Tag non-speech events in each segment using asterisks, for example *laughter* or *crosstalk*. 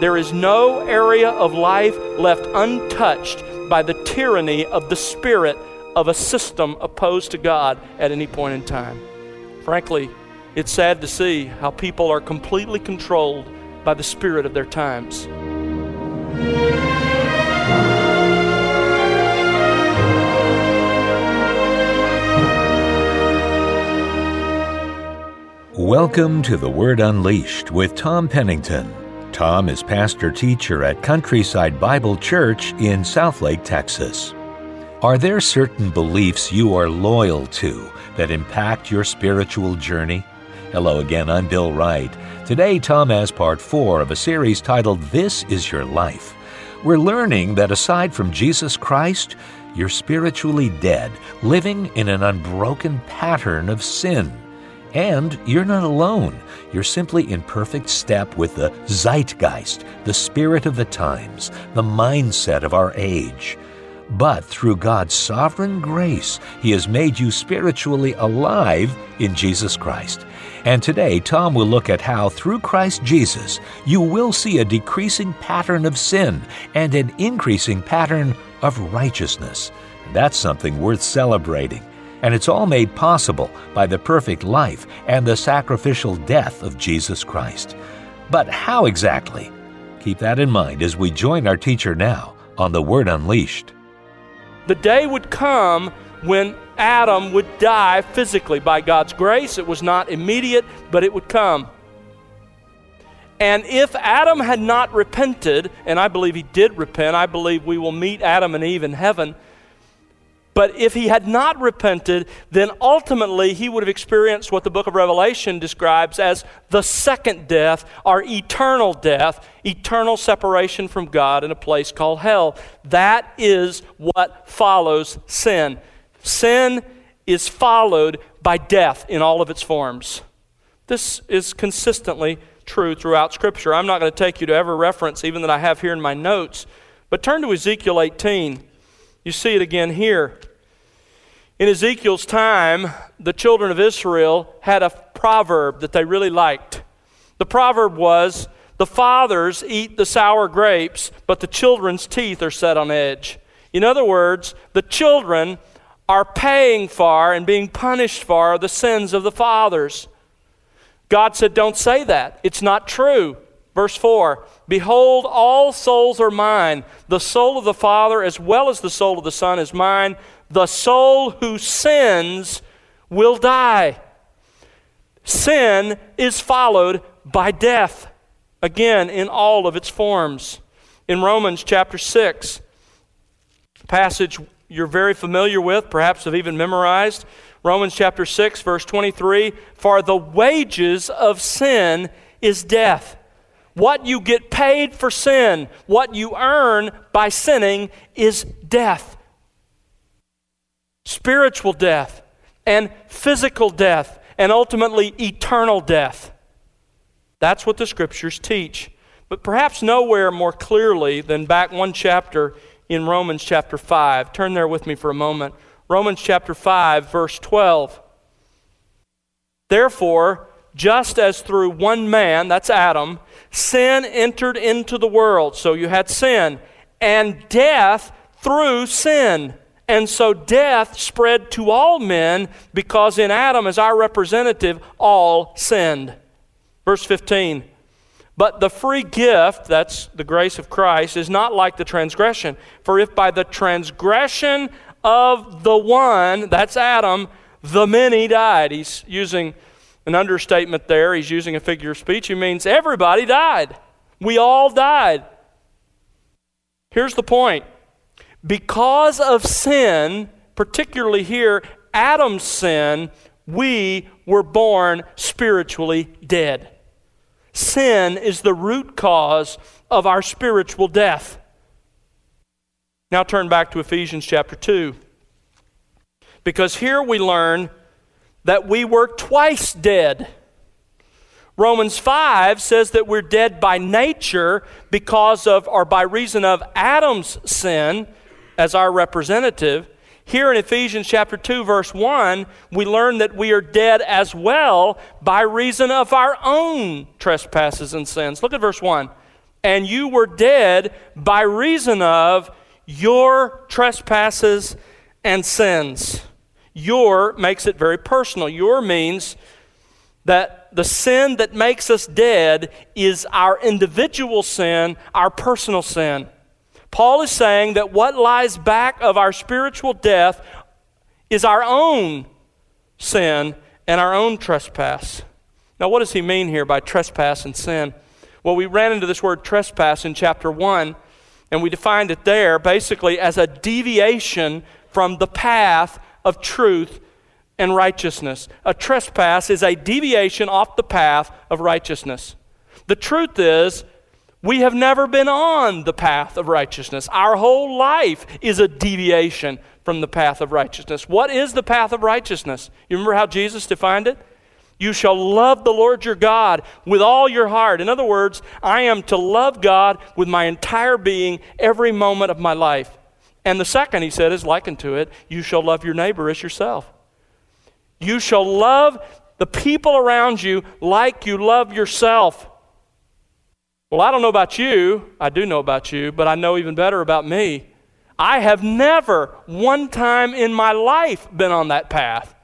There is no area of life left untouched by the tyranny of the spirit of a system opposed to God at any point in time. Frankly, it's sad to see how people are completely controlled by the spirit of their times. Welcome to The Word Unleashed with Tom Pennington. Tom is pastor teacher at Countryside Bible Church in Southlake, Texas. Are there certain beliefs you are loyal to that impact your spiritual journey? Hello again, I'm Bill Wright. Today, Tom has part four of a series titled This Is Your Life. We're learning that aside from Jesus Christ, you're spiritually dead, living in an unbroken pattern of sin. And you're not alone. You're simply in perfect step with the zeitgeist, the spirit of the times, the mindset of our age. But through God's sovereign grace, He has made you spiritually alive in Jesus Christ. And today, Tom will look at how, through Christ Jesus, you will see a decreasing pattern of sin and an increasing pattern of righteousness. That's something worth celebrating. And it's all made possible by the perfect life and the sacrificial death of Jesus Christ. But how exactly? Keep that in mind as we join our teacher now on The Word Unleashed. The day would come when Adam would die physically by God's grace. It was not immediate, but it would come. And if Adam had not repented, and I believe he did repent, I believe we will meet Adam and Eve in heaven. But if he had not repented, then ultimately he would have experienced what the book of Revelation describes as the second death, our eternal death, eternal separation from God in a place called hell. That is what follows sin. Sin is followed by death in all of its forms. This is consistently true throughout Scripture. I'm not going to take you to every reference, even that I have here in my notes, but turn to Ezekiel 18. You see it again here. In Ezekiel's time, the children of Israel had a proverb that they really liked. The proverb was, The fathers eat the sour grapes, but the children's teeth are set on edge. In other words, the children are paying for and being punished for the sins of the fathers. God said, Don't say that. It's not true. Verse 4 Behold, all souls are mine. The soul of the Father, as well as the soul of the Son, is mine. The soul who sins will die. Sin is followed by death, again, in all of its forms. In Romans chapter 6, passage you're very familiar with, perhaps have even memorized. Romans chapter 6, verse 23 For the wages of sin is death. What you get paid for sin, what you earn by sinning, is death. Spiritual death, and physical death, and ultimately eternal death. That's what the scriptures teach. But perhaps nowhere more clearly than back one chapter in Romans chapter 5. Turn there with me for a moment. Romans chapter 5, verse 12. Therefore, just as through one man, that's Adam, sin entered into the world, so you had sin, and death through sin. And so death spread to all men because in Adam, as our representative, all sinned. Verse 15. But the free gift, that's the grace of Christ, is not like the transgression. For if by the transgression of the one, that's Adam, the many died. He's using an understatement there. He's using a figure of speech. He means everybody died. We all died. Here's the point because of sin, particularly here, Adam's sin, we were born spiritually dead. Sin is the root cause of our spiritual death. Now turn back to Ephesians chapter 2. Because here we learn that we were twice dead. Romans 5 says that we're dead by nature because of, or by reason of Adam's sin as our representative. Here in Ephesians chapter 2 verse 1, we learn that we are dead as well by reason of our own trespasses and sins. Look at verse 1. and you were dead by reason of your trespasses and sins. Your makes it very personal. Your means that the sin that makes us dead is our individual sin, our personal sin. Paul is saying that what lies back of our spiritual death is our own sin and our own trespass. Now, what does he mean here by trespass and sin? Well, we ran into this word trespass in chapter 1, and we defined it there basically as a deviation from the path of truth and righteousness. A trespass is a deviation off the path of righteousness. The truth is, we have never been on the path of righteousness. Our whole life is a deviation from the path of righteousness. What is the path of righteousness? You remember how Jesus defined it? You shall love the Lord your God with all your heart. In other words, I am to love God with my entire being every moment of my life. And the second, he said, is likened to it you shall love your neighbor as yourself. You shall love the people around you like you love yourself. Well, I don't know about you. I do know about you, but I know even better about me. I have never, one time in my life, been on that path.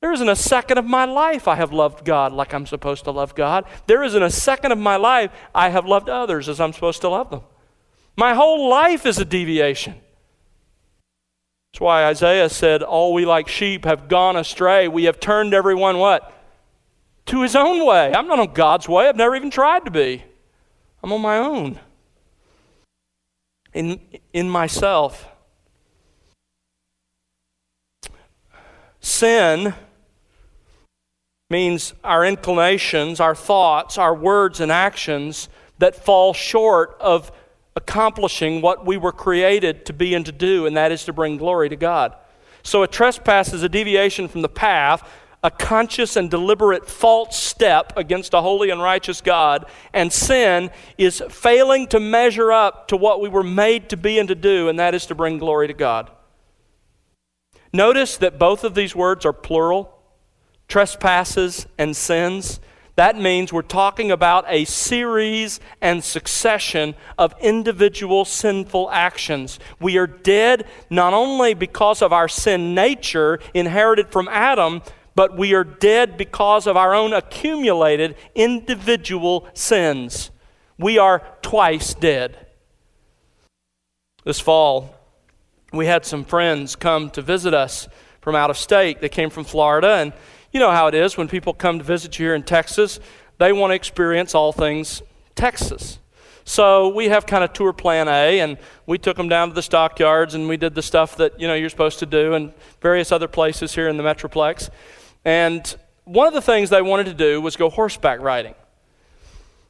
There isn't a second of my life I have loved God like I'm supposed to love God. There isn't a second of my life I have loved others as I'm supposed to love them. My whole life is a deviation. That's why Isaiah said, All we like sheep have gone astray. We have turned everyone what? To his own way. I'm not on God's way. I've never even tried to be. I'm on my own. In, in myself. Sin means our inclinations, our thoughts, our words, and actions that fall short of accomplishing what we were created to be and to do, and that is to bring glory to God. So a trespass is a deviation from the path, a conscious and deliberate false step against a holy and righteous God, and sin is failing to measure up to what we were made to be and to do, and that is to bring glory to God. Notice that both of these words are plural trespasses and sins. That means we're talking about a series and succession of individual sinful actions. We are dead not only because of our sin nature inherited from Adam, but we are dead because of our own accumulated individual sins. We are twice dead. This fall, we had some friends come to visit us from out of state. They came from Florida, and you know how it is when people come to visit you here in Texas, they want to experience all things Texas. So we have kind of tour plan A, and we took them down to the stockyards, and we did the stuff that you know you're supposed to do, and various other places here in the Metroplex. And one of the things they wanted to do was go horseback riding.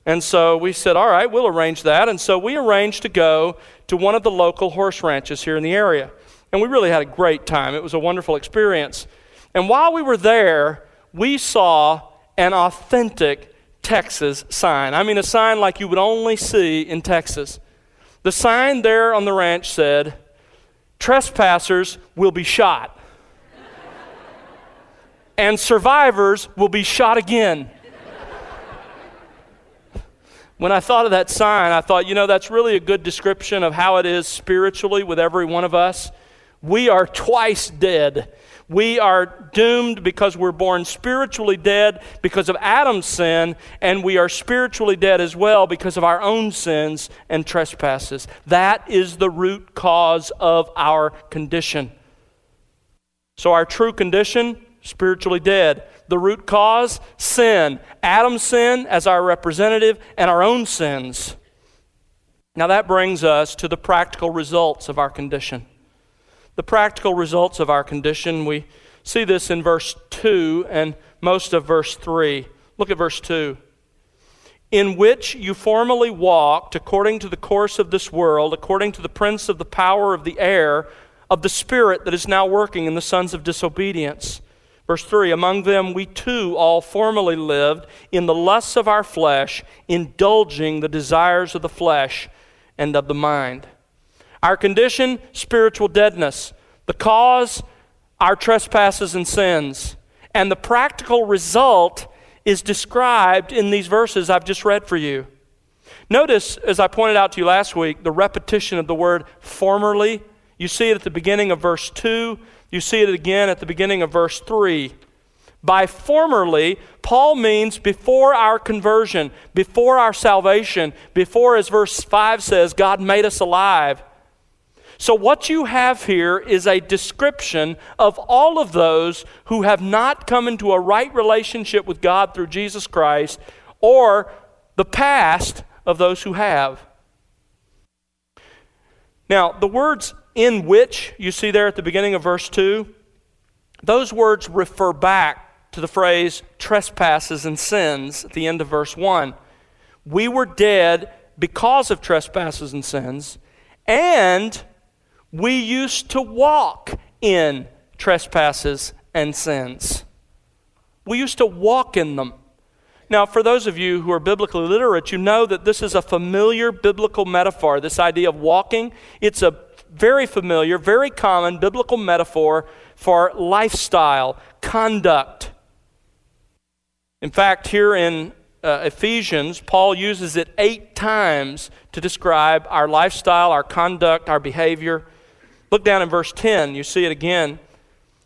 And so we said, all right, we'll arrange that. And so we arranged to go to one of the local horse ranches here in the area. And we really had a great time. It was a wonderful experience. And while we were there, we saw an authentic Texas sign. I mean, a sign like you would only see in Texas. The sign there on the ranch said, Trespassers will be shot, *laughs* and survivors will be shot again. When I thought of that sign, I thought, you know, that's really a good description of how it is spiritually with every one of us. We are twice dead we are doomed because we're born spiritually dead because of Adam's sin, and we are spiritually dead as well because of our own sins and trespasses. That is the root cause of our condition. So, our true condition, spiritually dead. The root cause, sin. Adam's sin as our representative, and our own sins. Now, that brings us to the practical results of our condition the practical results of our condition. We see this in verse 2 and most of verse 3. Look at verse 2. In which you formerly walked according to the course of this world, according to the prince of the power of the air, of the spirit that is now working in the sons of disobedience. Verse 3 Among them we too all formerly lived in the lusts of our flesh, indulging the desires of the flesh and of the mind. Our condition, spiritual deadness. The cause, our trespasses and sins. And the practical result is described in these verses I've just read for you. Notice, as I pointed out to you last week, the repetition of the word formerly. You see it at the beginning of verse 2, you see it again at the beginning of verse 3. By formerly, Paul means before our conversion, before our salvation, before, as verse 5 says, God made us alive. So, what you have here is a description of all of those who have not come into a right relationship with God through Jesus Christ, or the past of those who have. Now, the words in which you see there at the beginning of verse 2, those words refer back to the phrase trespasses and sins at the end of verse 1. We were dead because of trespasses and sins, and we used to walk in trespasses and sins. We used to walk in them. Now, for those of you who are biblically literate, you know that this is a familiar biblical metaphor, this idea of walking. It's a very familiar, very common biblical metaphor for lifestyle, conduct. In fact, here in uh, Ephesians, Paul uses it eight times to describe our lifestyle, our conduct, our behavior. Look down in verse 10, you see it again.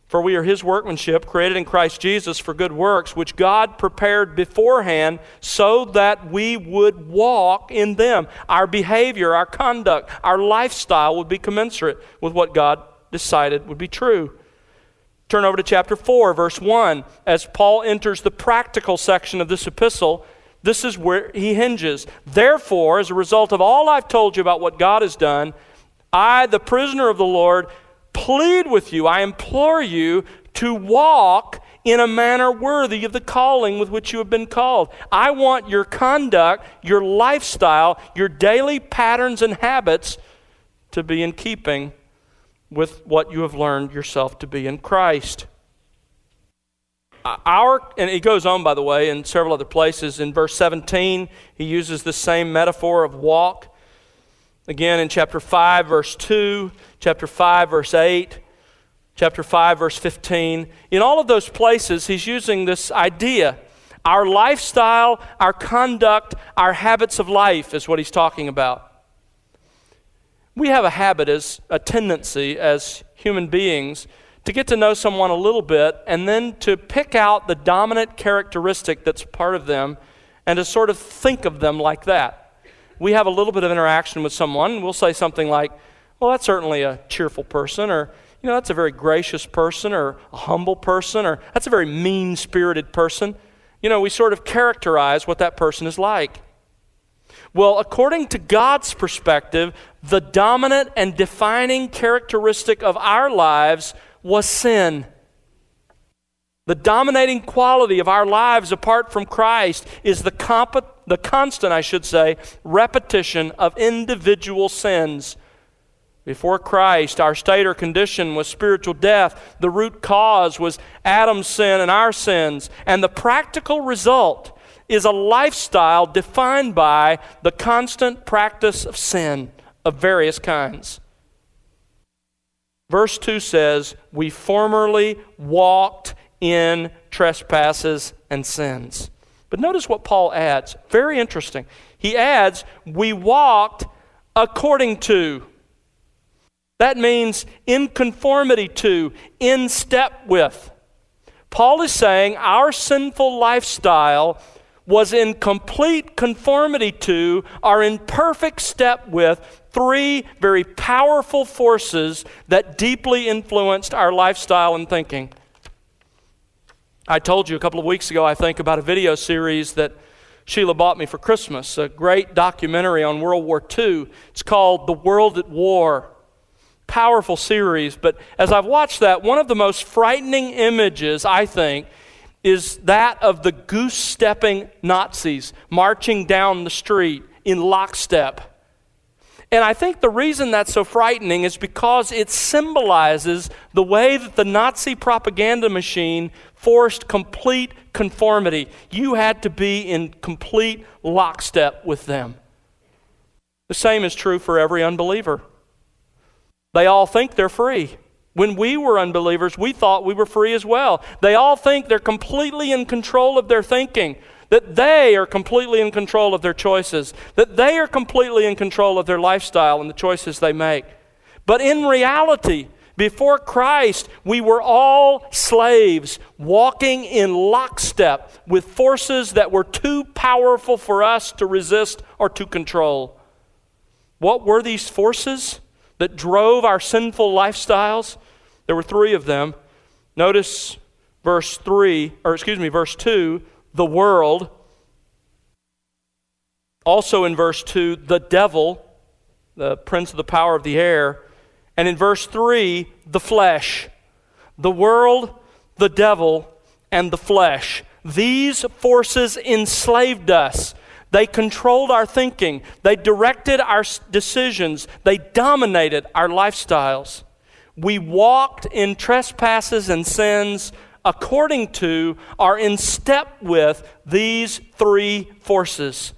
For we are his workmanship, created in Christ Jesus for good works, which God prepared beforehand so that we would walk in them. Our behavior, our conduct, our lifestyle would be commensurate with what God decided would be true. Turn over to chapter 4, verse 1. As Paul enters the practical section of this epistle, this is where he hinges. Therefore, as a result of all I've told you about what God has done, I, the prisoner of the Lord, plead with you, I implore you to walk in a manner worthy of the calling with which you have been called. I want your conduct, your lifestyle, your daily patterns and habits to be in keeping with what you have learned yourself to be in Christ. Uh, our, and he goes on, by the way, in several other places. In verse 17, he uses the same metaphor of walk. Again, in chapter 5, verse 2, chapter 5, verse 8, chapter 5, verse 15. In all of those places, he's using this idea. Our lifestyle, our conduct, our habits of life is what he's talking about. We have a habit, as a tendency as human beings, to get to know someone a little bit and then to pick out the dominant characteristic that's part of them and to sort of think of them like that we have a little bit of interaction with someone, we'll say something like, Well, that's certainly a cheerful person, or, you know, that's a very gracious person, or a humble person, or that's a very mean spirited person. You know, we sort of characterize what that person is like. Well, according to God's perspective, the dominant and defining characteristic of our lives was sin. The dominating quality of our lives apart from Christ is the, comp- the constant, I should say, repetition of individual sins. Before Christ, our state or condition was spiritual death. The root cause was Adam's sin and our sins. And the practical result is a lifestyle defined by the constant practice of sin of various kinds. Verse 2 says, We formerly walked in trespasses and sins. But notice what Paul adds. Very interesting. He adds, We walked according to. That means in conformity to, in step with. Paul is saying our sinful lifestyle was in complete conformity to, are in perfect step with, three very powerful forces that deeply influenced our lifestyle and thinking. I told you a couple of weeks ago, I think, about a video series that Sheila bought me for Christmas, a great documentary on World War II. It's called The World at War. Powerful series, but as I've watched that, one of the most frightening images, I think, is that of the goose stepping Nazis marching down the street in lockstep. And I think the reason that's so frightening is because it symbolizes the way that the Nazi propaganda machine forced complete conformity. You had to be in complete lockstep with them. The same is true for every unbeliever. They all think they're free. When we were unbelievers, we thought we were free as well. They all think they're completely in control of their thinking. That they are completely in control of their choices, that they are completely in control of their lifestyle and the choices they make. But in reality, before Christ, we were all slaves, walking in lockstep with forces that were too powerful for us to resist or to control. What were these forces that drove our sinful lifestyles? There were three of them. Notice verse 3, or excuse me, verse 2, the world. Also in verse 2, the devil, the prince of the power of the air. And in verse 3, the flesh. The world, the devil, and the flesh. These forces enslaved us. They controlled our thinking. They directed our decisions. They dominated our lifestyles. We walked in trespasses and sins according to, are in step with these three forces.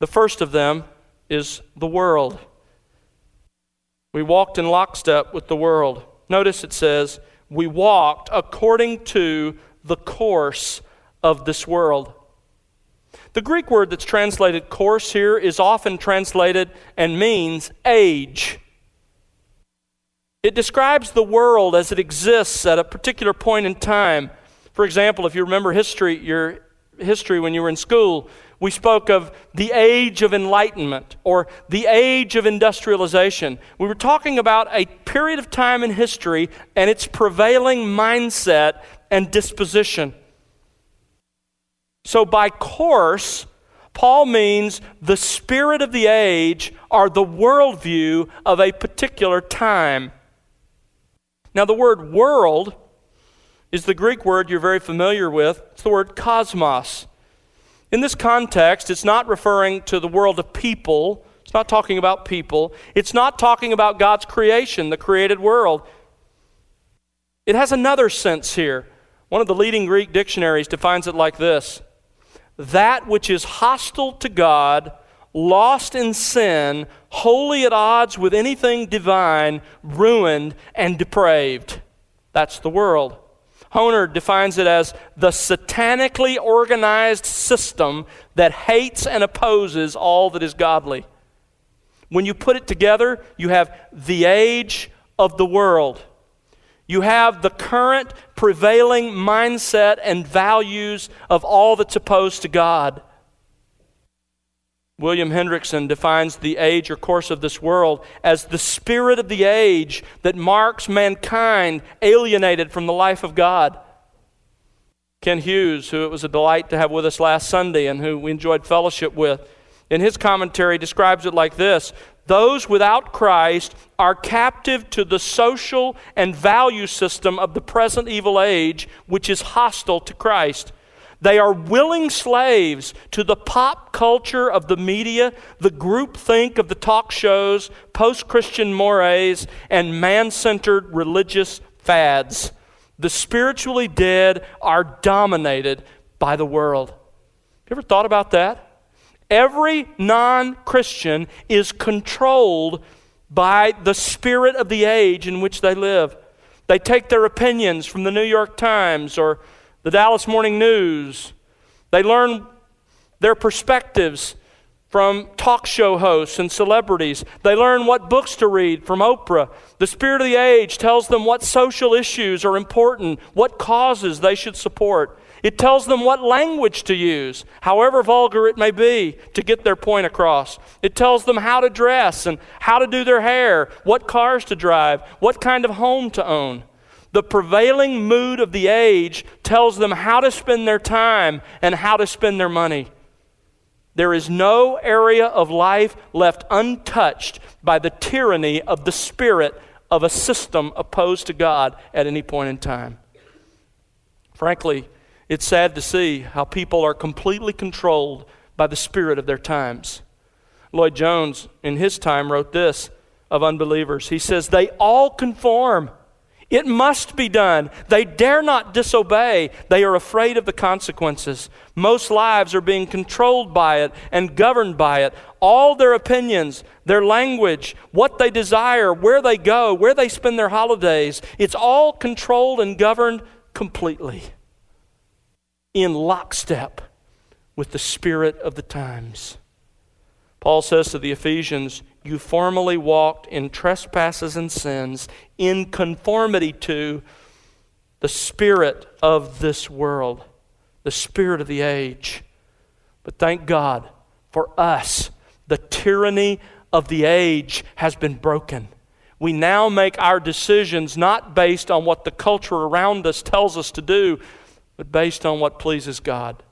The first of them is the world. We walked in lockstep with the world. Notice it says, we walked according to the course of this world. The Greek word that's translated course here is often translated and means age. It describes the world as it exists at a particular point in time. For example, if you remember history, your history when you were in school, we spoke of the age of enlightenment or the age of industrialization. We were talking about a period of time in history and its prevailing mindset and disposition. So, by course, Paul means the spirit of the age or the worldview of a particular time. Now, the word world is the Greek word you're very familiar with. It's the word cosmos. In this context, it's not referring to the world of people. It's not talking about people. It's not talking about God's creation, the created world. It has another sense here. One of the leading Greek dictionaries defines it like this That which is hostile to God, lost in sin, wholly at odds with anything divine, ruined and depraved. That's the world. Hoehner defines it as the satanically organized system that hates and opposes all that is godly. When you put it together, you have the age of the world. You have the current prevailing mindset and values of all that's opposed to God. William Hendriksen defines the age or course of this world as the spirit of the age that marks mankind alienated from the life of God. Kent Hughes, who it was a delight to have with us last Sunday and who we enjoyed fellowship with, in his commentary describes it like this Those without Christ are captive to the social and value system of the present evil age, which is hostile to Christ. They are willing slaves to the pop culture of the media, the groupthink of the talk shows, post Christian mores, and man centered religious fads. The spiritually dead are dominated by the world. You ever thought about that? Every non Christian is controlled by the spirit of the age in which they live. They take their opinions from the New York Times or the Dallas Morning News. They learn their perspectives from talk show hosts and celebrities. They learn what books to read from Oprah. The spirit of the age tells them what social issues are important, what causes they should support. It tells them what language to use, however vulgar it may be, to get their point across. It tells them how to dress and how to do their hair, what cars to drive, what kind of home to own. The prevailing mood of the age tells them how to spend their time and how to spend their money. There is no area of life left untouched by the tyranny of the spirit of a system opposed to God at any point in time. Frankly, it's sad to see how people are completely controlled by the spirit of their times. Lloyd Jones, in his time, wrote this of unbelievers. He says, They all conform it must be done. They dare not disobey. They are afraid of the consequences. Most lives are being controlled by it and governed by it. All their opinions, their language, what they desire, where they go, where they spend their holidays, it's all controlled and governed completely. in lockstep with the spirit of the times. Paul says to the Ephesians, You formerly walked in trespasses and sins in conformity to the spirit of this world, the spirit of the age. But thank God for us, the tyranny of the age has been broken. We now make our decisions not based on what the culture around us tells us to do, but based on what pleases God.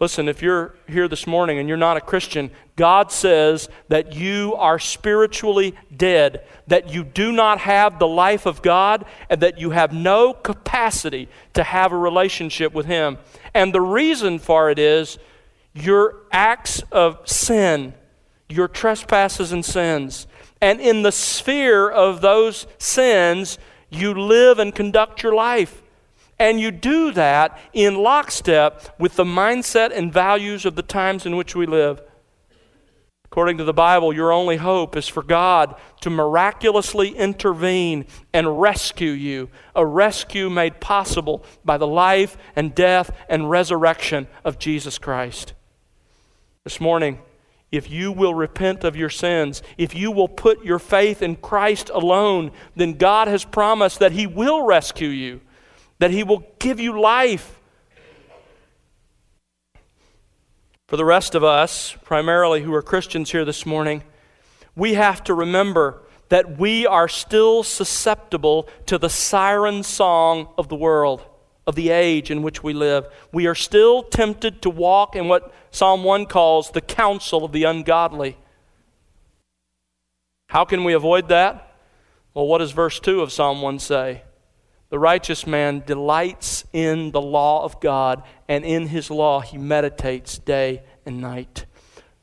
Listen, if you're here this morning and you're not a Christian, God says that you are spiritually dead, that you do not have the life of God, and that you have no capacity to have a relationship with Him. And the reason for it is your acts of sin, your trespasses and sins. And in the sphere of those sins, you live and conduct your life. And you do that in lockstep with the mindset and values of the times in which we live. According to the Bible, your only hope is for God to miraculously intervene and rescue you, a rescue made possible by the life and death and resurrection of Jesus Christ. This morning, if you will repent of your sins, if you will put your faith in Christ alone, then God has promised that He will rescue you that He will give you life. For the rest of us, primarily who are Christians here this morning, we have to remember that we are still susceptible to the siren song of the world, of the age in which we live. We are still tempted to walk in what Psalm 1 calls the counsel of the ungodly. How can we avoid that? Well, what does verse 2 of Psalm 1 say? The righteous man delights in the law of God, and in his law he meditates day and night.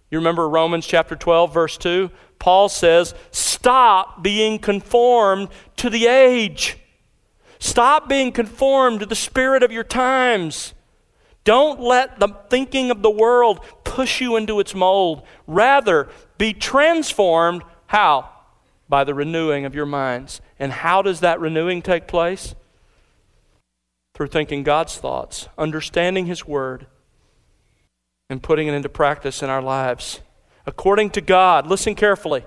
You remember Romans chapter 12, verse 2? Paul says, Stop being conformed to the age. Stop being conformed to the spirit of your times. Don't let the thinking of the world push you into its mold. Rather, be transformed. How? By the renewing of your minds. And how does that renewing take place? Thinking God's thoughts, understanding His Word, and putting it into practice in our lives. According to God, listen carefully.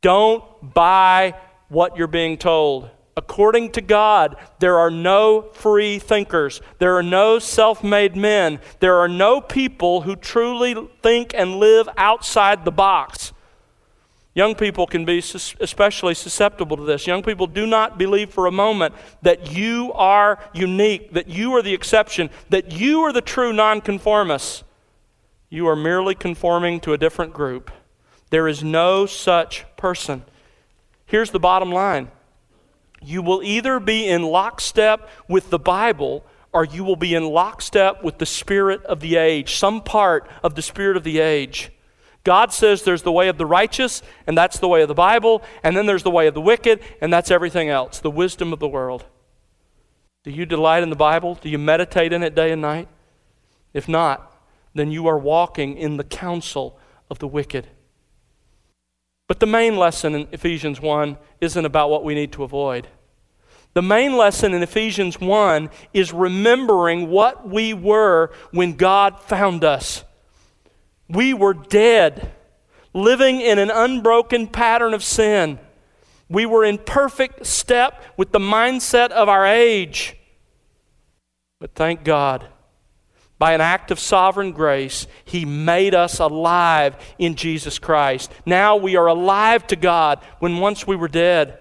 Don't buy what you're being told. According to God, there are no free thinkers. There are no self made men. There are no people who truly think and live outside the box. Young people can be especially susceptible to this. Young people do not believe for a moment that you are unique, that you are the exception, that you are the true nonconformist. You are merely conforming to a different group. There is no such person. Here's the bottom line you will either be in lockstep with the Bible or you will be in lockstep with the spirit of the age, some part of the spirit of the age. God says there's the way of the righteous, and that's the way of the Bible, and then there's the way of the wicked, and that's everything else, the wisdom of the world. Do you delight in the Bible? Do you meditate in it day and night? If not, then you are walking in the counsel of the wicked. But the main lesson in Ephesians 1 isn't about what we need to avoid. The main lesson in Ephesians 1 is remembering what we were when God found us. We were dead, living in an unbroken pattern of sin. We were in perfect step with the mindset of our age. But thank God, by an act of sovereign grace, He made us alive in Jesus Christ. Now we are alive to God when once we were dead.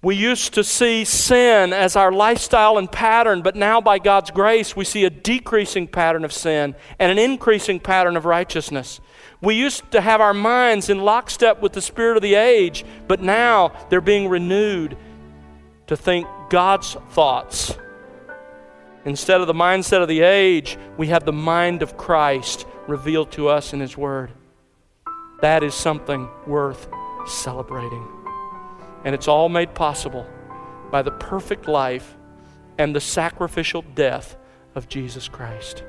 We used to see sin as our lifestyle and pattern, but now by God's grace, we see a decreasing pattern of sin and an increasing pattern of righteousness. We used to have our minds in lockstep with the spirit of the age, but now they're being renewed to think God's thoughts. Instead of the mindset of the age, we have the mind of Christ revealed to us in His Word. That is something worth celebrating. And it's all made possible by the perfect life and the sacrificial death of Jesus Christ.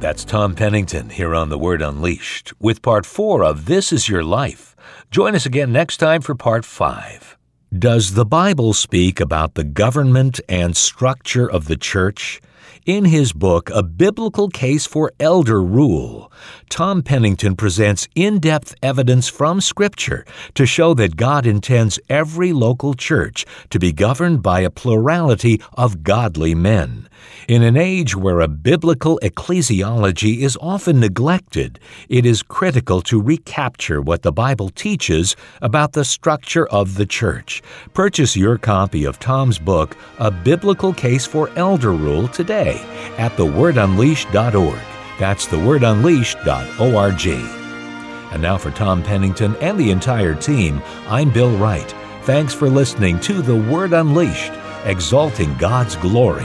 That's Tom Pennington here on The Word Unleashed with part four of This Is Your Life. Join us again next time for part five. Does the Bible speak about the government and structure of the church? In his book, A Biblical Case for Elder Rule, Tom Pennington presents in depth evidence from Scripture to show that God intends every local church to be governed by a plurality of godly men. In an age where a biblical ecclesiology is often neglected, it is critical to recapture what the Bible teaches about the structure of the church. Purchase your copy of Tom's book, A Biblical Case for Elder Rule, today at thewordunleashed.org. That's thewordunleashed.org. And now for Tom Pennington and the entire team, I'm Bill Wright. Thanks for listening to The Word Unleashed, exalting God's glory,